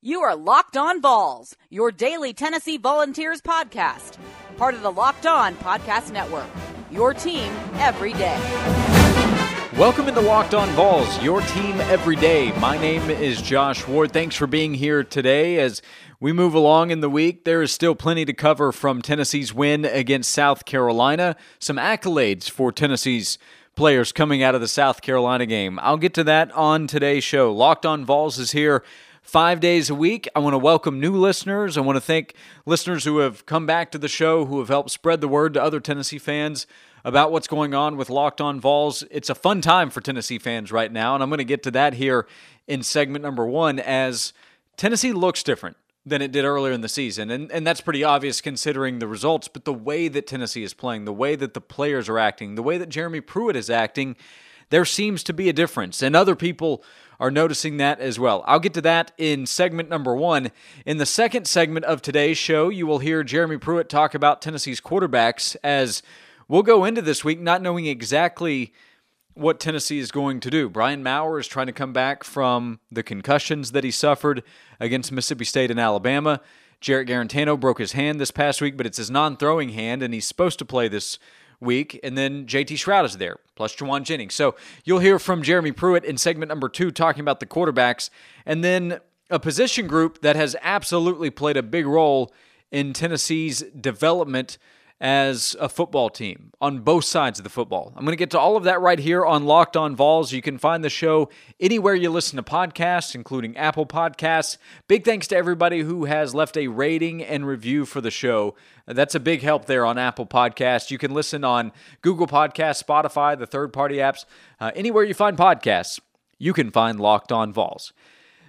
You are Locked On Vols, your daily Tennessee Volunteers podcast, part of the Locked On Podcast Network. Your team every day. Welcome into Locked On Vols, your team every day. My name is Josh Ward. Thanks for being here today as we move along in the week. There is still plenty to cover from Tennessee's win against South Carolina, some accolades for Tennessee's players coming out of the South Carolina game. I'll get to that on today's show. Locked On Vols is here five days a week. I want to welcome new listeners. I want to thank listeners who have come back to the show, who have helped spread the word to other Tennessee fans about what's going on with Locked On Vols. It's a fun time for Tennessee fans right now, and I'm going to get to that here in segment number one as Tennessee looks different than it did earlier in the season. And, and that's pretty obvious considering the results, but the way that Tennessee is playing, the way that the players are acting, the way that Jeremy Pruitt is acting, there seems to be a difference. And other people are noticing that as well. I'll get to that in segment number one. In the second segment of today's show, you will hear Jeremy Pruitt talk about Tennessee's quarterbacks as we'll go into this week not knowing exactly what Tennessee is going to do. Brian Maurer is trying to come back from the concussions that he suffered against Mississippi State and Alabama. Jarrett Guarantano broke his hand this past week, but it's his non throwing hand, and he's supposed to play this week. And then JT Shrout is there, plus Jauan Jennings. So you'll hear from Jeremy Pruitt in segment number two talking about the quarterbacks. And then a position group that has absolutely played a big role in Tennessee's development as a football team on both sides of the football. I'm going to get to all of that right here on Locked On Vols. You can find the show anywhere you listen to podcasts, including Apple Podcasts. Big thanks to everybody who has left a rating and review for the show. That's a big help there on Apple Podcasts. You can listen on Google Podcasts, Spotify, the third party apps, uh, anywhere you find podcasts, you can find Locked On Vols.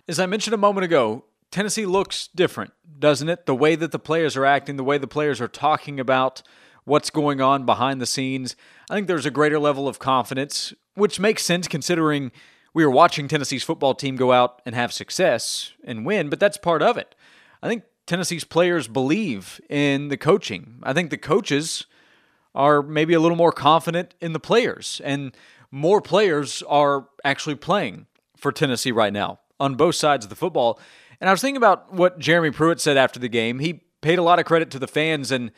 As I mentioned a moment ago, Tennessee looks different, doesn't it? The way that the players are acting, the way the players are talking about what's going on behind the scenes. I think there's a greater level of confidence, which makes sense considering we are watching Tennessee's football team go out and have success and win, but that's part of it. I think Tennessee's players believe in the coaching. I think the coaches are maybe a little more confident in the players, and more players are actually playing for Tennessee right now on both sides of the football. And I was thinking about what Jeremy Pruitt said after the game. He paid a lot of credit to the fans, and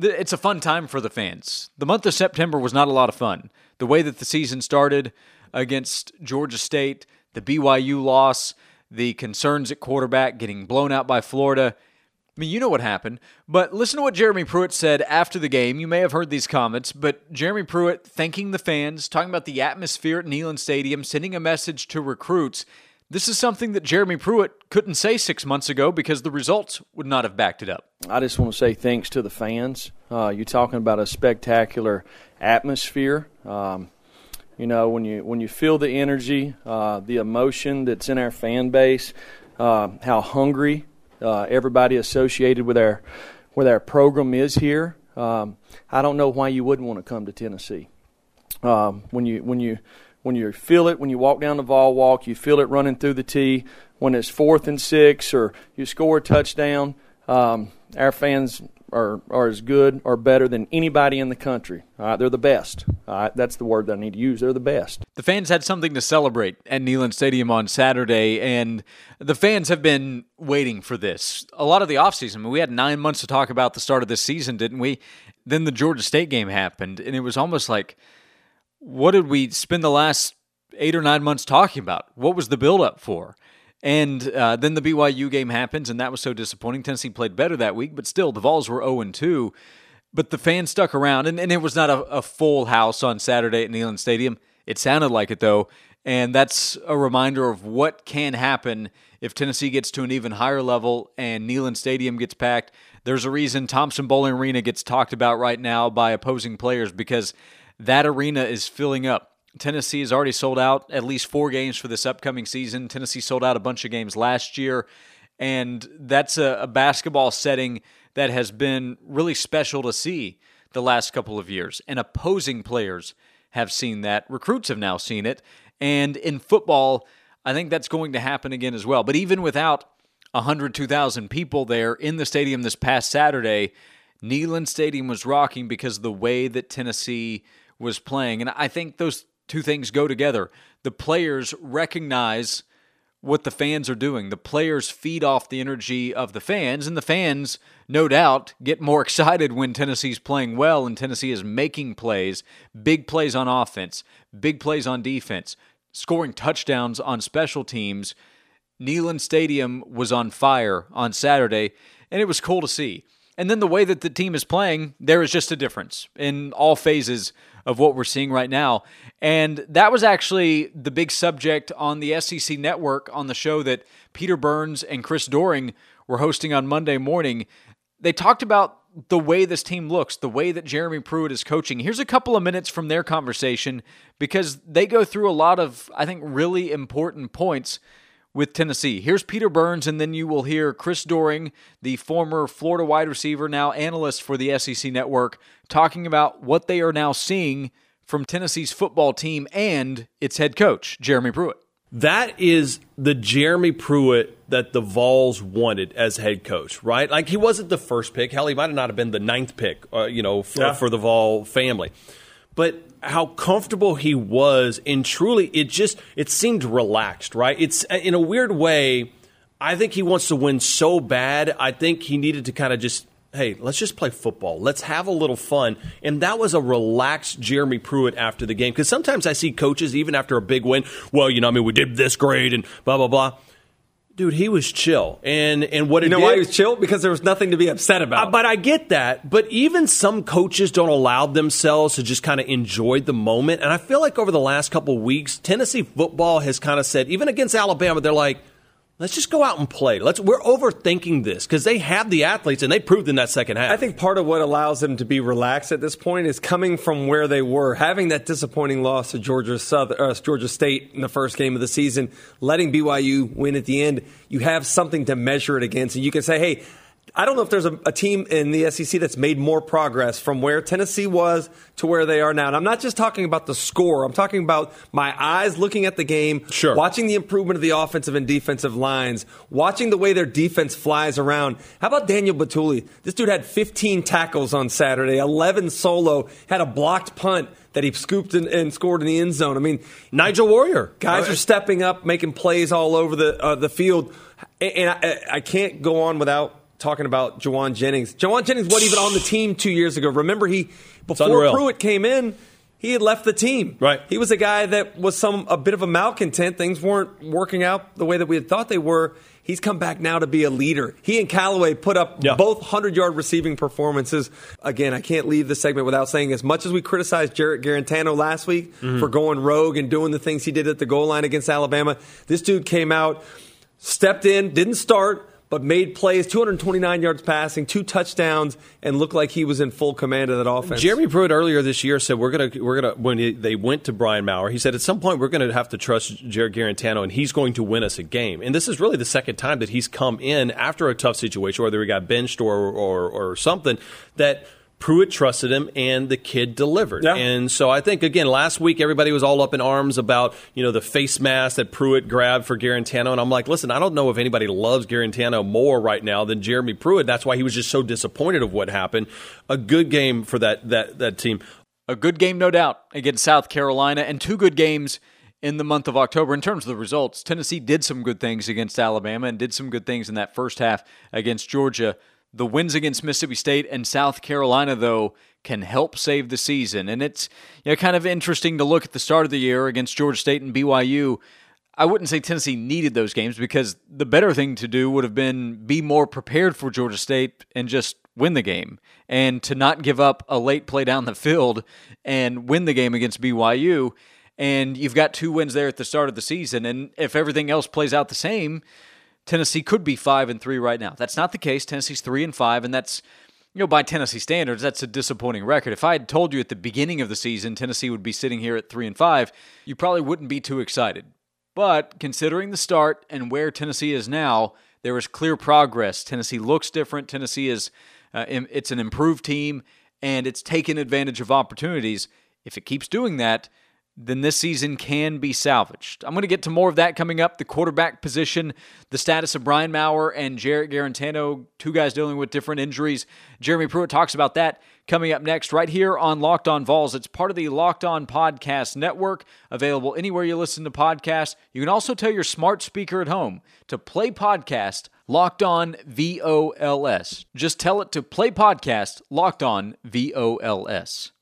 th- it's a fun time for the fans. The month of September was not a lot of fun. The way that the season started against Georgia State, the BYU loss, the concerns at quarterback, getting blown out by Florida. I mean, you know what happened. But listen to what Jeremy Pruitt said after the game. You may have heard these comments, but Jeremy Pruitt thanking the fans, talking about the atmosphere at Neyland Stadium, sending a message to recruits. This is something that Jeremy Pruitt couldn't say six months ago because the results would not have backed it up. I just want to say thanks to the fans. Uh, you're talking about a spectacular atmosphere. Um, you know, when you when you feel the energy, uh, the emotion that's in our fan base, uh, how hungry uh, everybody associated with our with our program is here. Um, I don't know why you wouldn't want to come to Tennessee. Um, when you when you when you feel it, when you walk down the ball walk, you feel it running through the tee. When it's fourth and six, or you score a touchdown, um, our fans are are as good or better than anybody in the country. they're the best. that's the word that I need to use. They're the best. The fans had something to celebrate at Neyland Stadium on Saturday, and the fans have been waiting for this. A lot of the offseason, I mean, we had nine months to talk about the start of this season, didn't we? Then the Georgia State game happened, and it was almost like – what did we spend the last eight or nine months talking about? What was the buildup for? And uh, then the BYU game happens, and that was so disappointing. Tennessee played better that week, but still, the Vols were 0 2. But the fans stuck around, and, and it was not a, a full house on Saturday at Neyland Stadium. It sounded like it, though. And that's a reminder of what can happen if Tennessee gets to an even higher level and Neyland Stadium gets packed. There's a reason Thompson Bowling Arena gets talked about right now by opposing players because that arena is filling up. Tennessee has already sold out at least four games for this upcoming season. Tennessee sold out a bunch of games last year, and that's a, a basketball setting that has been really special to see the last couple of years. And opposing players have seen that. Recruits have now seen it. And in football, I think that's going to happen again as well. But even without 102,000 people there in the stadium this past Saturday, Neyland Stadium was rocking because the way that Tennessee was playing. And I think those two things go together. The players recognize what the fans are doing. The players feed off the energy of the fans, and the fans, no doubt, get more excited when Tennessee's playing well and Tennessee is making plays, big plays on offense, big plays on defense, scoring touchdowns on special teams. Neyland Stadium was on fire on Saturday, and it was cool to see. And then the way that the team is playing, there is just a difference in all phases of what we're seeing right now. And that was actually the big subject on the SEC network on the show that Peter Burns and Chris Doering were hosting on Monday morning. They talked about the way this team looks, the way that Jeremy Pruitt is coaching. Here's a couple of minutes from their conversation because they go through a lot of, I think, really important points with Tennessee. Here's Peter Burns, and then you will hear Chris Doering, the former Florida wide receiver, now analyst for the SEC network, talking about what they are now seeing from Tennessee's football team and its head coach, Jeremy Pruitt. That is the Jeremy Pruitt that the Vols wanted as head coach, right? Like he wasn't the first pick. Hell, he might have not have been the ninth pick, uh, you know, for, yeah. for the Vol family. But how comfortable he was and truly it just it seemed relaxed right? It's in a weird way i think he wants to win so bad i think he needed to kind of just hey let's just play football. Let's have a little fun. And that was a relaxed jeremy pruitt after the game. Because sometimes i see coaches even after a big win well you know i mean we did this great and blah blah blah Dude, he was chill, and and what you know did, why he was chill because there was nothing to be upset about. Uh, but I get that. But even some coaches don't allow themselves to just kind of enjoy the moment. And I feel like over the last couple weeks, Tennessee football has kind of said, even against Alabama, they're like, Let's just go out and play. Let's we're overthinking this because they have the athletes and they proved in that second half. I think part of what allows them to be relaxed at this point is coming from where they were, having that disappointing loss to Georgia uh, Georgia State in the first game of the season, letting BYU win at the end. You have something to measure it against, and you can say, "Hey, I don't know if there's a, a, team in the SEC that's made more progress from where Tennessee was to where they are now. And I'm not just talking about the score. I'm talking about my eyes looking at the game, sure. watching the improvement of the offensive and defensive lines, watching the way their defense flies around. How about Daniel Bituli? This dude had 15 tackles on Saturday, 11 solo, had a blocked punt that he scooped in, and scored in the end zone. I mean, Nigel Warrior. Guys are stepping up, making plays all over the uh, the field. And I, I can't go on without talking about Jauan Jennings. Jauan Jennings wasn't even on the team two years ago. Remember, he before Pruitt came in, he had left the team. Right. He was a guy that was some a bit of a malcontent. Things weren't working out the way that we had thought they were. He's come back now to be a leader. He and Callaway put up yeah. both 100 yard receiving performances. Again, I can't leave the segment without saying as much as we criticized Jarrett Guarantano last week mm-hmm. for going rogue and doing the things he did at the goal line against Alabama, this dude came out, stepped in, didn't start, but made plays, 229 yards passing, two touchdowns, and looked like he was in full command of that offense. Jeremy Pruitt earlier this year said we're gonna we're gonna when he, they went to Brian Maurer, he said at some point we're gonna have to trust Jarrett Guarantano and he's going to win us a game. And this is really the second time that he's come in after a tough situation, whether he got benched or or, or something that Pruitt trusted him, and the kid delivered. Yeah. And so I think again, last week everybody was all up in arms about you know the face mask that Pruitt grabbed for Guarantano, and I'm like, listen, I don't know if anybody loves Guarantano more right now than Jeremy Pruitt. That's why he was just so disappointed of what happened. A good game for that that that team. A good game, no doubt, against South Carolina, and two good games in the month of October. In terms of the results, Tennessee did some good things against Alabama and did some good things in that first half against Georgia. The wins against Mississippi State and South Carolina, though, can help save the season. And it's you know, kind of interesting to look at the start of the year against Georgia State and BYU. I wouldn't say Tennessee needed those games because the better thing to do would have been be more prepared for Georgia State and just win the game and to not give up a late play down the field and win the game against BYU. And you've got two wins there at the start of the season. And if everything else plays out the same, Tennessee could be five and three right now. That's not the case. Tennessee's three and five, and that's you know by Tennessee standards, that's a disappointing record. If I had told you at the beginning of the season Tennessee would be sitting here at three and five, you probably wouldn't be too excited. But considering the start and where Tennessee is now, there is clear progress. Tennessee looks different. Tennessee is uh, it's an improved team, and it's taken advantage of opportunities. If it keeps doing that, then this season can be salvaged. I'm going to get to more of that coming up the quarterback position, the status of Brian Maurer and Jarrett Guarantano, two guys dealing with different injuries. Jeremy Pruitt talks about that coming up next, right here on Locked On Vols. It's part of the Locked On Podcast Network, available anywhere you listen to podcasts. You can also tell your smart speaker at home to play podcast Locked On VOLS. Just tell it to play podcast Locked On VOLS.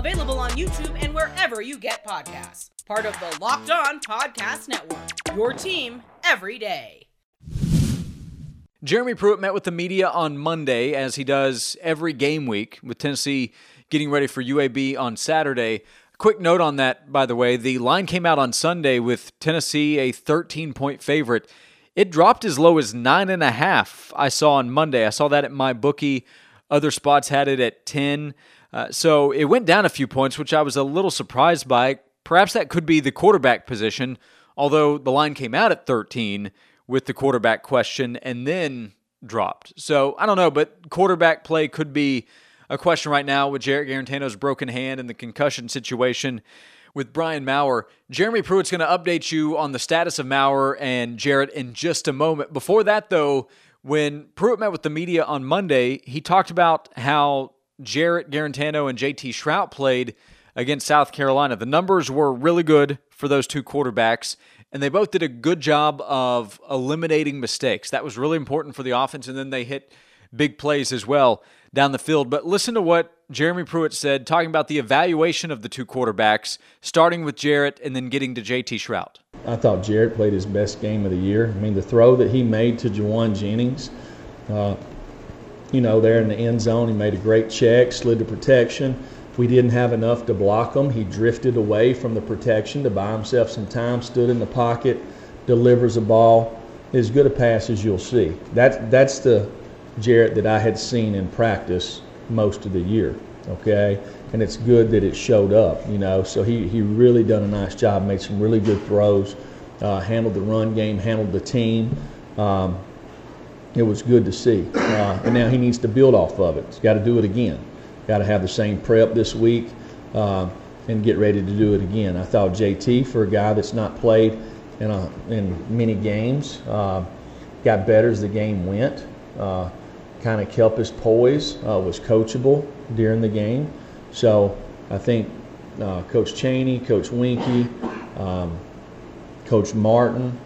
Available on YouTube and wherever you get podcasts. Part of the Locked On Podcast Network. Your team every day. Jeremy Pruitt met with the media on Monday, as he does every game week, with Tennessee getting ready for UAB on Saturday. Quick note on that, by the way the line came out on Sunday with Tennessee a 13 point favorite. It dropped as low as nine and a half. I saw on Monday. I saw that at my bookie. Other spots had it at 10. Uh, so it went down a few points, which I was a little surprised by. Perhaps that could be the quarterback position, although the line came out at 13 with the quarterback question and then dropped. So I don't know, but quarterback play could be a question right now with Jarrett Guarantano's broken hand and the concussion situation with Brian Maurer. Jeremy Pruitt's going to update you on the status of Maurer and Jarrett in just a moment. Before that, though, when Pruitt met with the media on Monday, he talked about how Jarrett Guarantano and JT Shrout played against South Carolina. The numbers were really good for those two quarterbacks, and they both did a good job of eliminating mistakes. That was really important for the offense, and then they hit big plays as well down the field. But listen to what Jeremy Pruitt said, talking about the evaluation of the two quarterbacks, starting with Jarrett and then getting to JT Shrout. I thought Jarrett played his best game of the year. I mean, the throw that he made to Jauan Jennings, uh, you know, there in the end zone, he made a great check, slid to protection. We didn't have enough to block him. He drifted away from the protection to buy himself some time, stood in the pocket, delivers a ball. As good a pass as you'll see. That, that's the Jarrett that I had seen in practice most of the year. Okay, and it's good that it showed up. You know, so he he really done a nice job, made some really good throws, uh, handled the run game, handled the team. Um, it was good to see. Uh, and now he needs to build off of it. He's got to do it again. Got to have the same prep this week uh, and get ready to do it again. I thought JT, for a guy that's not played in, a, in many games, uh, got better as the game went. Uh, kind of kept his poise, uh, was coachable during the game. So I think uh, Coach Chaney, Coach Weinke, um, Coach Martin,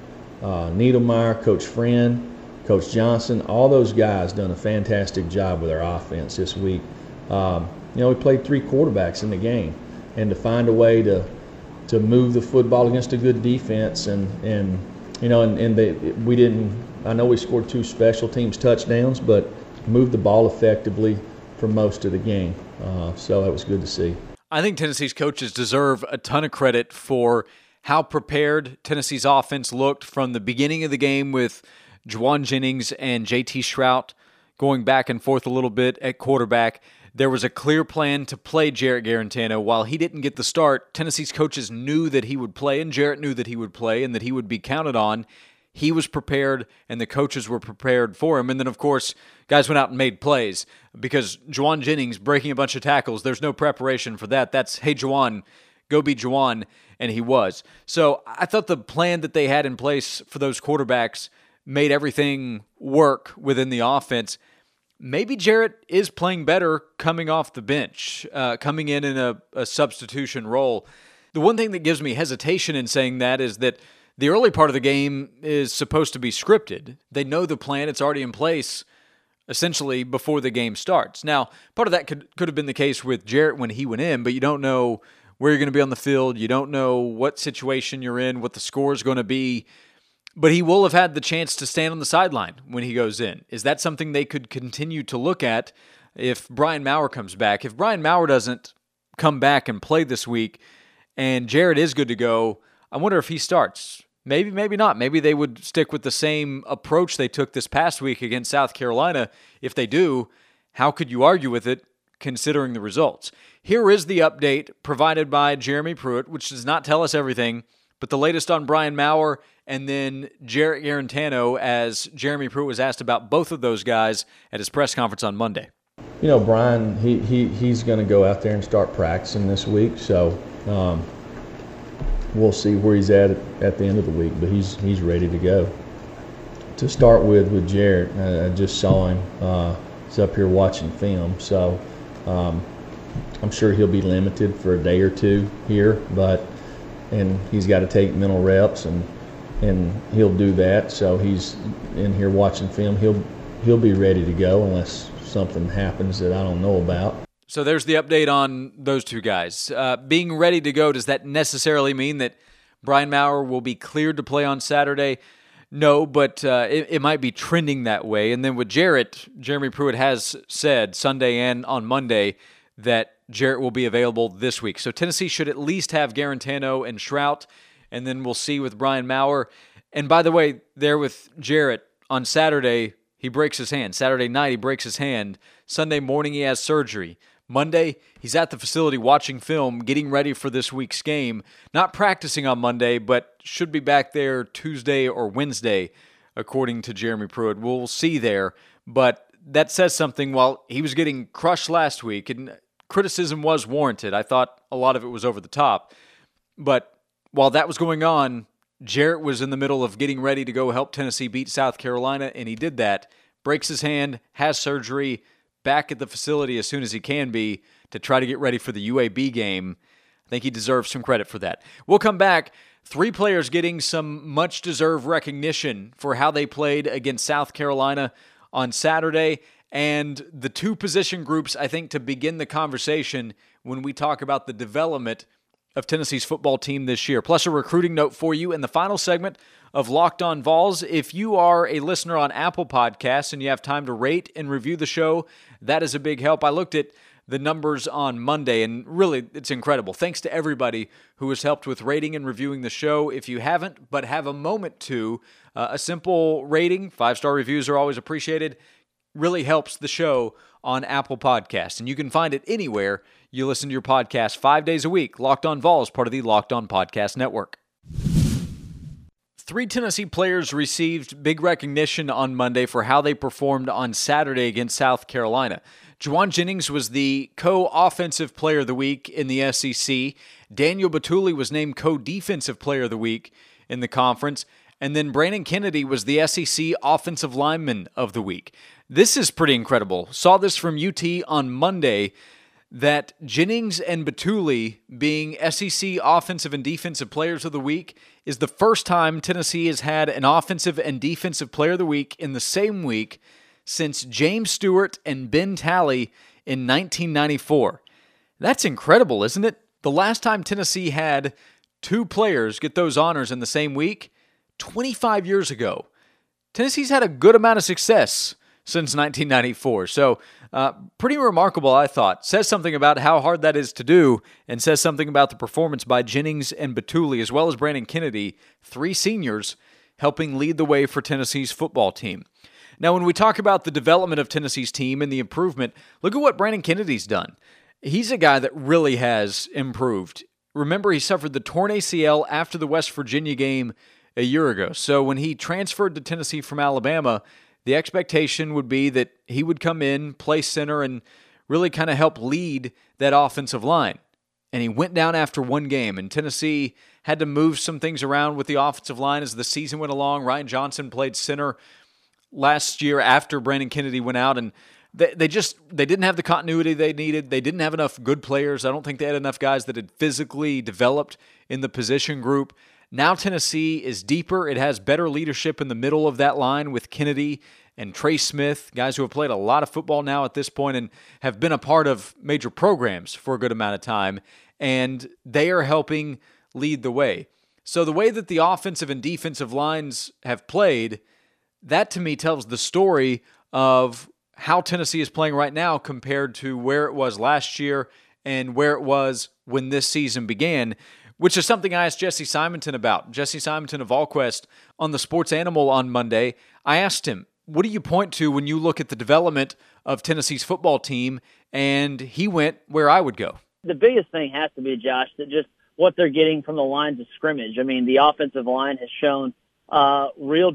Niedermeyer, Coach Friend, Coach Johnson, all those guys done a fantastic job with our offense this week. Um, you know, we played three quarterbacks in the game, and to find a way to to move the football against a good defense, and and you know, and, and they, we didn't. I know we scored two special teams touchdowns, but moved the ball effectively for most of the game. Uh, so that was good to see. I think Tennessee's coaches deserve a ton of credit for how prepared Tennessee's offense looked from the beginning of the game with Jauan Jennings and JT Shrout going back and forth a little bit at quarterback. There was a clear plan to play Jarrett Guarantano. While he didn't get the start, Tennessee's coaches knew that he would play, and Jarrett knew that he would play and that he would be counted on. He was prepared, and the coaches were prepared for him. And then, of course, guys went out and made plays because Jauan Jennings breaking a bunch of tackles, there's no preparation for that. That's, hey, Jauan, go be Jauan. And he was. So I thought the plan that they had in place for those quarterbacks – made everything work within the offense. Maybe Jarrett is playing better coming off the bench, uh, coming in in a, a substitution role. The one thing that gives me hesitation in saying that is that the early part of the game is supposed to be scripted. They know the plan, it's already in place essentially before the game starts. Now, part of that could could have been the case with Jarrett when he went in, but you don't know where you're going to be on the field. You don't know what situation you're in, what the score is going to be but he will have had the chance to stand on the sideline when he goes in. Is that something they could continue to look at if Brian Maurer comes back? If Brian Maurer doesn't come back and play this week, and Jarrett is good to go, I wonder if he starts. Maybe, maybe not. Maybe they would stick with the same approach they took this past week against South Carolina. If they do, how could you argue with it considering the results? Here is the update provided by Jeremy Pruitt, which does not tell us everything, but the latest on Brian Maurer and then Jarrett Guarantano as Jeremy Pruitt was asked about both of those guys at his press conference on Monday. You know, Brian, he, he, he's going to go out there and start practicing this week, so um, we'll see where he's at at the end of the week, but he's, he's ready to go. To start with, with Jarrett, I, I just saw him. Uh, he's up here watching film, so um, I'm sure he'll be limited for a day or two here, but and he's got to take mental reps and and he'll do that. So he's in here watching film. He'll he'll be ready to go unless something happens that I don't know about. So there's the update on those two guys uh, being ready to go. Does that necessarily mean that Brian Maurer will be cleared to play on Saturday? No, but uh, it, it might be trending that way. And then with Jarrett, Jeremy Pruitt has said Sunday and on Monday that Jarrett will be available this week. So Tennessee should at least have Guarantano and Shrout and then we'll see with Brian Maurer. And by the way, there with Jarrett on Saturday, he breaks his hand. Saturday night, he breaks his hand. Sunday morning, he has surgery. Monday, he's at the facility watching film, getting ready for this week's game. Not practicing on Monday, but should be back there Tuesday or Wednesday, according to Jeremy Pruitt. We'll see there. But that says something. While he was getting crushed last week, and criticism was warranted, I thought a lot of it was over the top. But while that was going on, Jarrett was in the middle of getting ready to go help Tennessee beat South Carolina, and he did that. Breaks his hand, has surgery, back at the facility as soon as he can be to try to get ready for the UAB game. I think he deserves some credit for that. We'll come back. Three players getting some much deserved recognition for how they played against South Carolina on Saturday. And the two position groups, I think, to begin the conversation when we talk about the development of Tennessee's football team this year. Plus, a recruiting note for you in the final segment of Locked On Vols. If you are a listener on Apple Podcasts and you have time to rate and review the show, that is a big help. I looked at the numbers on Monday, and really, it's incredible. Thanks to everybody who has helped with rating and reviewing the show. If you haven't, but have a moment to, uh, a simple rating, five star reviews are always appreciated, really helps the show on Apple Podcasts. And you can find it anywhere you listen to your podcast five days a week. Locked on Vol is part of the Locked On Podcast Network. Three Tennessee players received big recognition on Monday for how they performed on Saturday against South Carolina. Jauan Jennings was the co offensive player of the week in the SEC. Daniel Bituli was named co defensive player of the week in the conference. And then Brandon Kennedy was the SEC offensive lineman of the week. This is pretty incredible. Saw this from UT on Monday that Jennings and Bituli being SEC offensive and defensive players of the week is the first time Tennessee has had an offensive and defensive player of the week in the same week since James Stewart and Ben Talley in 1994. That's incredible, isn't it? The last time Tennessee had two players get those honors in the same week, 25 years ago. Tennessee's had a good amount of success since 1994. So uh, pretty remarkable, I thought. Says something about how hard that is to do, and says something about the performance by Jennings and Bituli, as well as Brandon Kennedy, three seniors, helping lead the way for Tennessee's football team. Now, when we talk about the development of Tennessee's team and the improvement, look at what Brandon Kennedy's done. He's a guy that really has improved. Remember, he suffered the torn ACL after the West Virginia game a year ago. So when he transferred to Tennessee from Alabama, the expectation would be that he would come in, play center, and really kind of help lead that offensive line. And he went down after one game, and Tennessee had to move some things around with the offensive line as the season went along. Ryan Johnson played center last year after Brandon Kennedy went out, and they, they just they didn't have the continuity they needed. They didn't have enough good players. I don't think they had enough guys that had physically developed in the position group. Now Tennessee is deeper. It has better leadership in the middle of that line with Kennedy and Trey Smith, guys who have played a lot of football now at this point and have been a part of major programs for a good amount of time. And they are helping lead the way. So the way that the offensive and defensive lines have played, that to me tells the story of how Tennessee is playing right now compared to where it was last year and where it was when this season began which is something I asked Jesse Simonton about. Jesse Simonton of VolQuest on the Sports Animal on Monday. I asked him, what do you point to when you look at the development of Tennessee's football team? And he went where I would go. The biggest thing has to be, Josh, that just what they're getting from the lines of scrimmage. I mean, the offensive line has shown uh, real,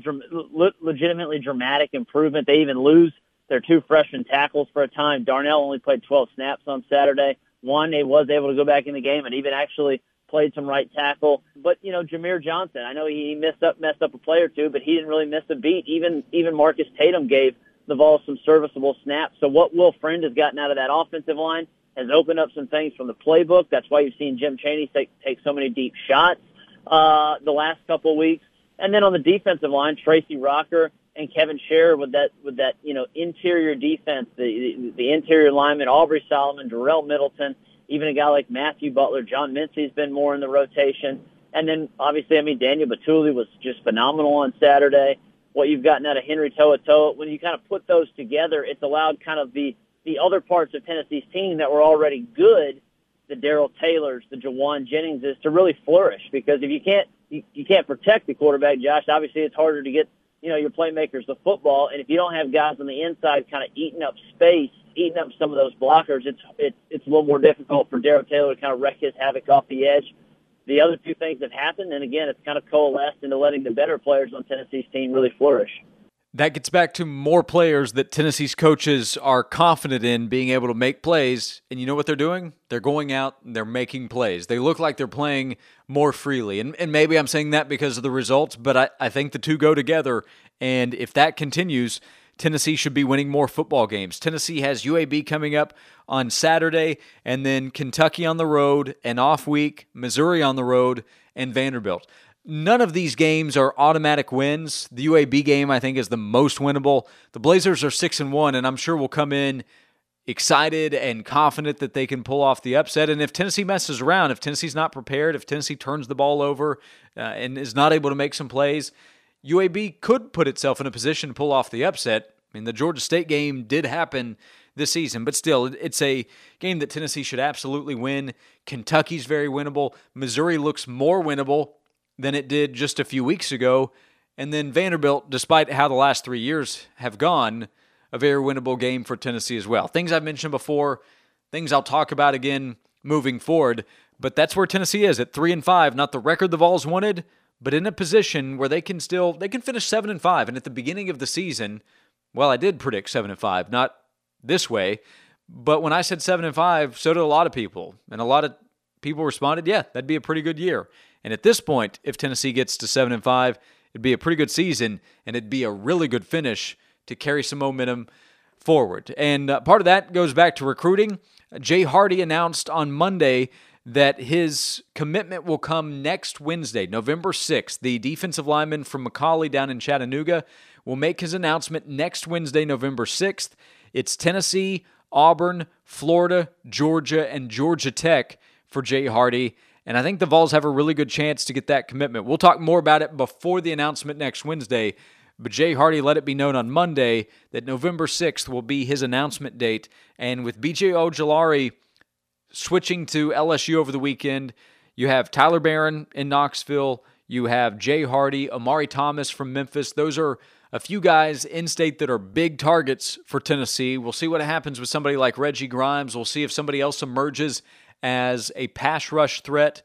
legitimately dramatic improvement. They even lose their two freshman tackles for a time. Darnell only played 12 snaps on Saturday. One, he was able to go back in the game and even actually played some right tackle. But you know, Jahmir Johnson, I know he messed up messed up a play or two, but he didn't really miss a beat. Even even Marcus Tatum gave the Vols some serviceable snaps. So what Will Friend has gotten out of that offensive line has opened up some things from the playbook. That's why you've seen Jim Chaney take take so many deep shots uh, the last couple of weeks. And then on the defensive line, Tracy Rocker and Kevin Sherrer with that with that you know interior defense, the the, the interior lineman, Aubrey Solomon, Darel Middleton even a guy like Matthew Butler, John Mincy's been more in the rotation. And then obviously, I mean, Daniel Bituli was just phenomenal on Saturday. What you've gotten out of Henry To'oTo'o, when you kind of put those together, it's allowed kind of the, the other parts of Tennessee's team that were already good, the Darrell Taylors, the Jauan Jenningses, to really flourish. Because if you can't, you, you can't protect the quarterback, Josh, obviously it's harder to get, you know, your playmakers the football. And if you don't have guys on the inside kind of eating up space, eating up some of those blockers, it's it's it's a little more difficult for Darrell Taylor to kind of wreak his havoc off the edge. The other two things have happened, and again, it's kind of coalesced into letting the better players on Tennessee's team really flourish. That gets back to more players that Tennessee's coaches are confident in being able to make plays. And you know what they're doing? They're going out and they're making plays. They look like they're playing more freely. And, and maybe I'm saying that because of the results, but I, I think the two go together. And if that continues, Tennessee should be winning more football games. Tennessee has UAB coming up on Saturday, and then Kentucky on the road, an off week, Missouri on the road, and Vanderbilt. None of these games are automatic wins. The UAB game, I think, is the most winnable. The Blazers are six and one, and I'm sure will come in excited and confident that they can pull off the upset. And if Tennessee messes around, if Tennessee's not prepared, if Tennessee turns the ball over uh, and is not able to make some plays, UAB could put itself in a position to pull off the upset. I mean, the Georgia State game did happen this season, but still, it's a game that Tennessee should absolutely win. Kentucky's very winnable. Missouri looks more winnable than it did just a few weeks ago. And then Vanderbilt, despite how the last three years have gone, a very winnable game for Tennessee as well. Things I've mentioned before, things I'll talk about again moving forward. But that's where Tennessee is at three and five. Not the record the Vols wanted, but in a position where they can still they can finish seven and five. And at the beginning of the season, well, I did predict seven and five, not this way, but when I said seven and five, so did a lot of people, and a lot of people responded, "Yeah, that'd be a pretty good year." And at this point, if Tennessee gets to seven and five, it'd be a pretty good season, and it'd be a really good finish to carry some momentum forward. And uh, part of that goes back to recruiting. Jay Hardy announced on Monday that his commitment will come next Wednesday, November 6th. The defensive lineman from McCallie down in Chattanooga will make his announcement next Wednesday, November 6th. It's Tennessee, Auburn, Florida, Georgia, and Georgia Tech for Jay Hardy. And I think the Vols have a really good chance to get that commitment. We'll talk more about it before the announcement next Wednesday. But Jay Hardy let it be known on Monday that November 6th will be his announcement date. And with BJ Ojulari switching to LSU over the weekend, you have Tyler Baron in Knoxville. You have Jay Hardy, Amari Thomas from Memphis. Those are a few guys in state that are big targets for Tennessee. We'll see what happens with somebody like Reggie Grimes. We'll see if somebody else emerges as a pass rush threat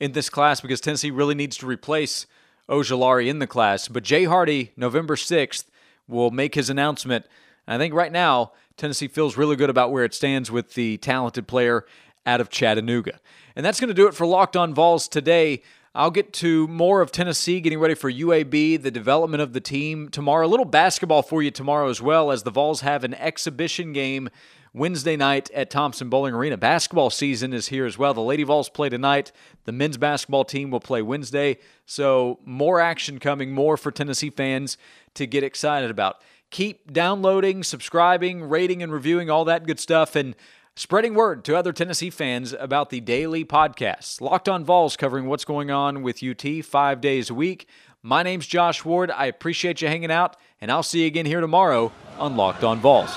in this class because Tennessee really needs to replace Ojulari in the class. But Jay Hardy, November 6th, will make his announcement. I think right now, Tennessee feels really good about where it stands with the talented player out of Chattanooga. And that's going to do it for Locked On Vols today. I'll get to more of Tennessee getting ready for UAB, the development of the team tomorrow. A little basketball for you tomorrow as well, as the Vols have an exhibition game Wednesday night at Thompson Bowling Arena. Basketball season is here as well. The Lady Vols play tonight. The men's basketball team will play Wednesday. So, more action coming, more for Tennessee fans to get excited about. Keep downloading, subscribing, rating, and reviewing all that good stuff. And spreading word to other Tennessee fans about the daily podcasts. Locked on Vols covering what's going on with UT five days a week. My name's Josh Ward. I appreciate you hanging out, and I'll see you again here tomorrow on Locked on Vols.